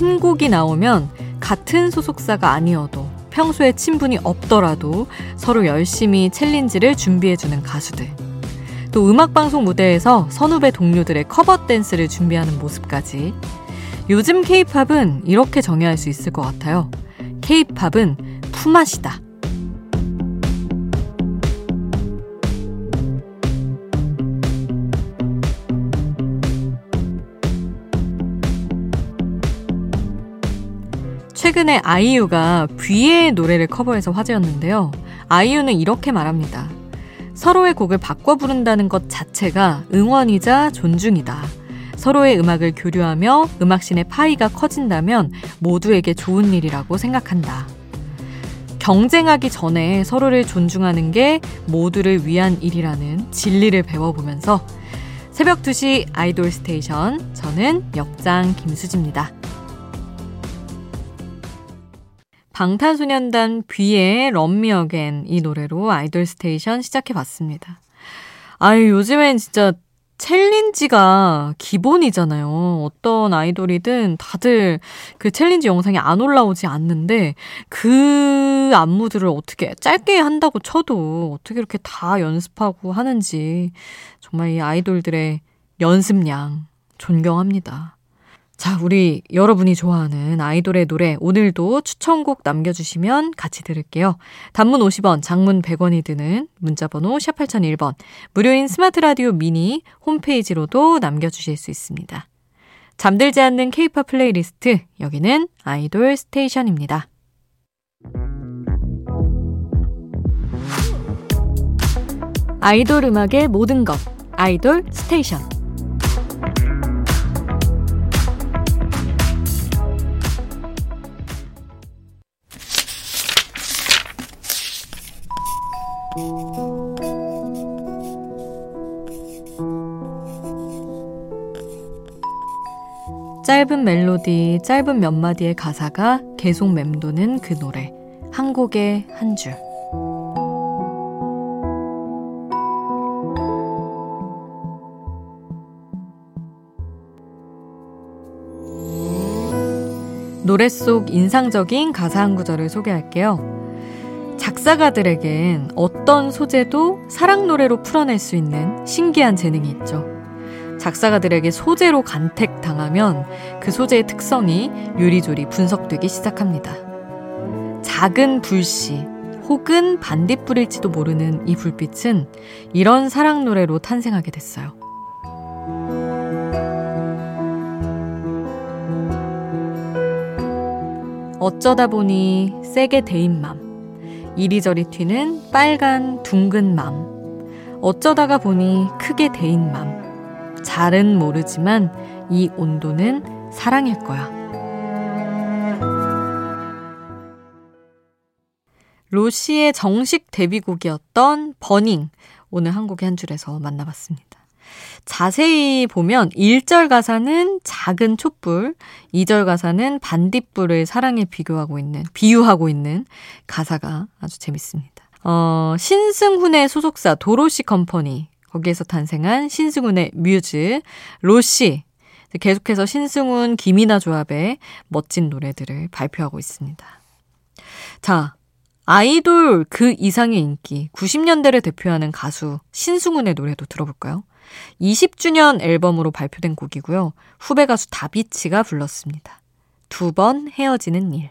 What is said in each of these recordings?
신곡이 나오면 같은 소속사가 아니어도 평소에 친분이 없더라도 서로 열심히 챌린지를 준비해주는 가수들. 또 음악방송 무대에서 선후배 동료들의 커버 댄스를 준비하는 모습까지. 요즘 케이팝은 이렇게 정의할 수 있을 것 같아요. 케이팝은 품앗이다. 최근에 아이유가 뷔의 노래를 커버해서 화제였는데요. 아이유는 이렇게 말합니다. 서로의 곡을 바꿔 부른다는 것 자체가 응원이자 존중이다. 서로의 음악을 교류하며 음악신의 파이가 커진다면 모두에게 좋은 일이라고 생각한다. 경쟁하기 전에 서로를 존중하는 게 모두를 위한 일이라는 진리를 배워보면서 새벽 2시 아이돌 스테이션 저는 역장 김수지입니다. 방탄소년단 뷔의 Love Me Again 이 노래로 아이돌 스테이션 시작해봤습니다. 아유, 요즘엔 진짜 챌린지가 기본이잖아요. 어떤 아이돌이든 다들 그 챌린지 영상이 안 올라오지 않는데 그 안무들을 어떻게 짧게 한다고 쳐도 어떻게 이렇게 다 연습하고 하는지 정말 이 아이돌들의 연습량 존경합니다. 자, 우리 여러분이 좋아하는 아이돌의 노래 오늘도 추천곡 남겨주시면 같이 들을게요. 단문 50원, 장문 100원이 드는 문자번호 샵 8001번, 무료인 스마트 라디오 미니 홈페이지로도 남겨주실 수 있습니다. 잠들지 않는 케이팝 플레이리스트, 여기는 아이돌 스테이션입니다. 아이돌 음악의 모든 것, 아이돌 스테이션. 짧은 멜로디, 짧은 몇 마디의 가사가 계속 맴도는 그 노래. 한 곡에 한 줄. 노래 속 인상적인 가사 한 구절을 소개할게요. 작사가들에겐 어떤 소재도 사랑 노래로 풀어낼 수 있는 신기한 재능이 있죠. 작사가들에게 소재로 간택당하면 그 소재의 특성이 요리조리 분석되기 시작합니다. 작은 불씨 혹은 반딧불일지도 모르는 이 불빛은 이런 사랑 노래로 탄생하게 됐어요. 어쩌다 보니 세게 데인 맘. 이리저리 튀는 빨간 둥근 맘. 어쩌다가 보니 크게 데인 맘. 잘은 모르지만 이 온도는 사랑일 거야. 로시의 정식 데뷔곡이었던 버닝. 오늘 한 곡의 한 줄에서 만나봤습니다. 자세히 보면 1절 가사는 작은 촛불, 2절 가사는 반딧불을 사랑에 비교하고 있는, 비유하고 있는 가사가 아주 재밌습니다. 어, 신승훈의 소속사 도로시 컴퍼니 거기에서 탄생한 신승훈의 뮤즈, 로시. 계속해서 신승훈, 김이나 조합의 멋진 노래들을 발표하고 있습니다. 자, 아이돌 그 이상의 인기, 90년대를 대표하는 가수 신승훈의 노래도 들어볼까요? 20주년 앨범으로 발표된 곡이고요. 후배 가수 다비치가 불렀습니다. 두 번 헤어지는 일.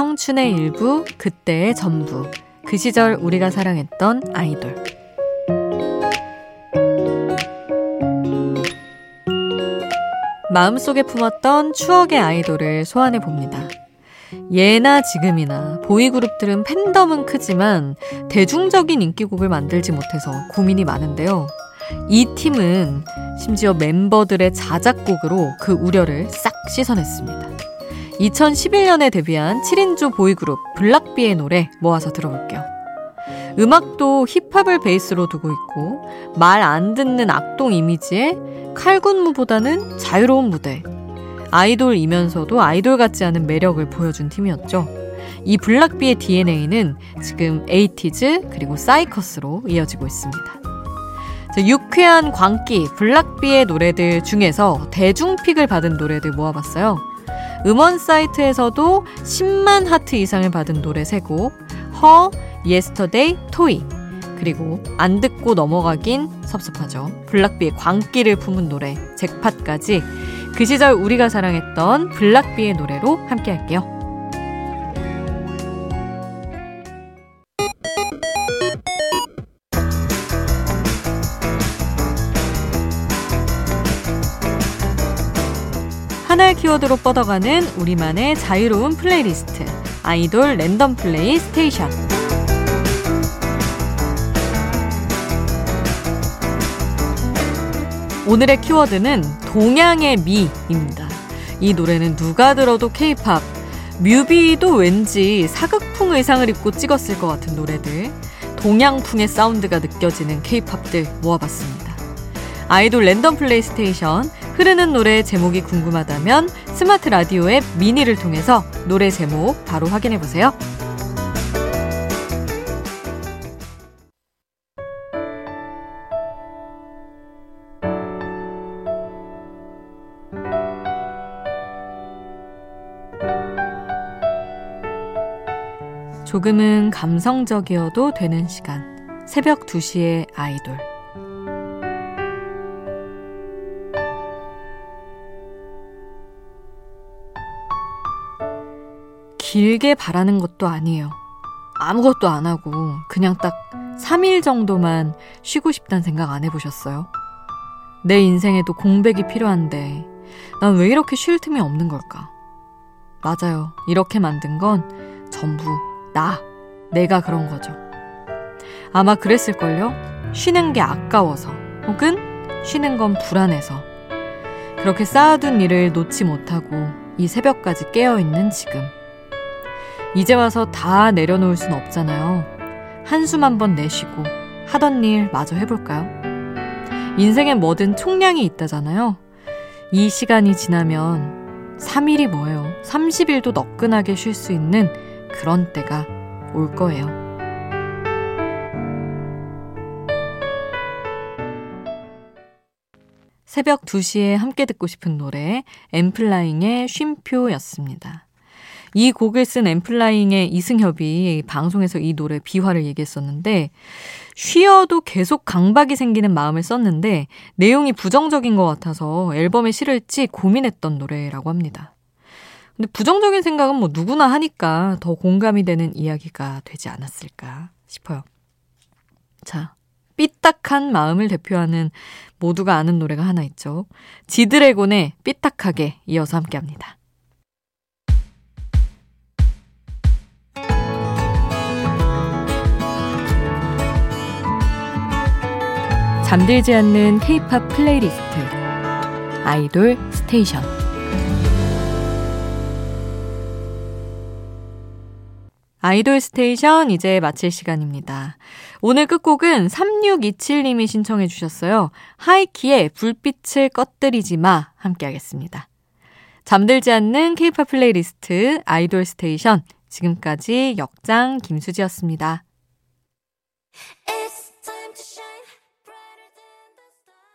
청춘의 일부, 그때의 전부. 그 시절 우리가 사랑했던 아이돌. 마음속에 품었던 추억의 아이돌을 소환해 봅니다. 예나 지금이나 보이그룹들은 팬덤은 크지만 대중적인 인기곡을 만들지 못해서 고민이 많은데요. 이 팀은 심지어 멤버들의 자작곡으로 그 우려를 싹 씻어냈습니다. 2011년에 데뷔한 7인조 보이그룹 블락비의 노래 모아서 들어볼게요. 음악도 힙합을 베이스로 두고 있고 말 안 듣는 악동 이미지에 칼군무보다는 자유로운 무대. 아이돌이면서도 아이돌 같지 않은 매력을 보여준 팀이었죠. 이 블락비의 DNA는 지금 에이티즈 그리고 사이커스로 이어지고 있습니다. 유쾌한 광기, 블락비의 노래들 중에서 대중픽을 받은 노래들 모아봤어요. 음원 사이트에서도 10만 하트 이상을 받은 노래 3곡, HER, YESTERDAY, TOY, 그리고 안 듣고 넘어가긴 섭섭하죠. 블락비의 광기를 품은 노래, 잭팟까지 그 시절 우리가 사랑했던 블락비의 노래로 함께 할게요. 하나의 키워드로 뻗어가는 우리만의 자유로운 플레이리스트. 아이돌 랜덤 플레이 스테이션. 오늘의 키워드는 동양의 미입니다. 이 노래는 누가 들어도 케이팝, 뮤비도 왠지 사극풍 의상을 입고 찍었을 것 같은 노래들, 동양풍의 사운드가 느껴지는 케이팝들 모아봤습니다. 아이돌 랜덤 플레이 스테이션, 흐르는 노래 제목이 궁금하다면 스마트 라디오 앱 미니를 통해서 노래 제목 바로 확인해 보세요. 조금은 감성적이어도 되는 시간. 새벽 2시의 아이돌. 길게 바라는 것도 아니에요. 아무것도 안 하고 그냥 딱 3일 정도만 쉬고 싶다는 생각 안 해보셨어요? 내 인생에도 공백이 필요한데 난 왜 이렇게 쉴 틈이 없는 걸까? 맞아요. 이렇게 만든 건 전부 나, 내가 그런 거죠. 아마 그랬을걸요? 쉬는 게 아까워서, 혹은 쉬는 건 불안해서. 그렇게 쌓아둔 일을 놓지 못하고 이 새벽까지 깨어있는 지금. 이제 와서 다 내려놓을 순 없잖아요. 한숨 한번 내쉬고 하던 일 마저 해볼까요? 인생엔 뭐든 총량이 있다잖아요. 이 시간이 지나면 3일이 뭐예요? 30일도 너끈하게 쉴 수 있는 그런 때가 올 거예요. 새벽 2시에 함께 듣고 싶은 노래 엠플라잉의 쉼표였습니다. 이 곡을 쓴 엠플라잉의 이승협이 방송에서 이 노래 비화를 얘기했었는데 쉬어도 계속 강박이 생기는 마음을 썼는데 내용이 부정적인 것 같아서 앨범에 실을지 고민했던 노래라고 합니다. 근데 부정적인 생각은 뭐 누구나 하니까 더 공감이 되는 이야기가 되지 않았을까 싶어요. 자, 삐딱한 마음을 대표하는 모두가 아는 노래가 하나 있죠. 지드래곤의 삐딱하게 이어서 함께 합니다. 잠들지 않는 케이팝 플레이리스트 아이돌 스테이션 아이돌 스테이션 이제 마칠 시간입니다. 오늘 끝곡은 3627님이 신청해 주셨어요. 하이키의 불빛을 꺼뜨리지 마 함께 하겠습니다. 잠들지 않는 케이팝 플레이리스트 아이돌 스테이션 지금까지 역장 김수지였습니다.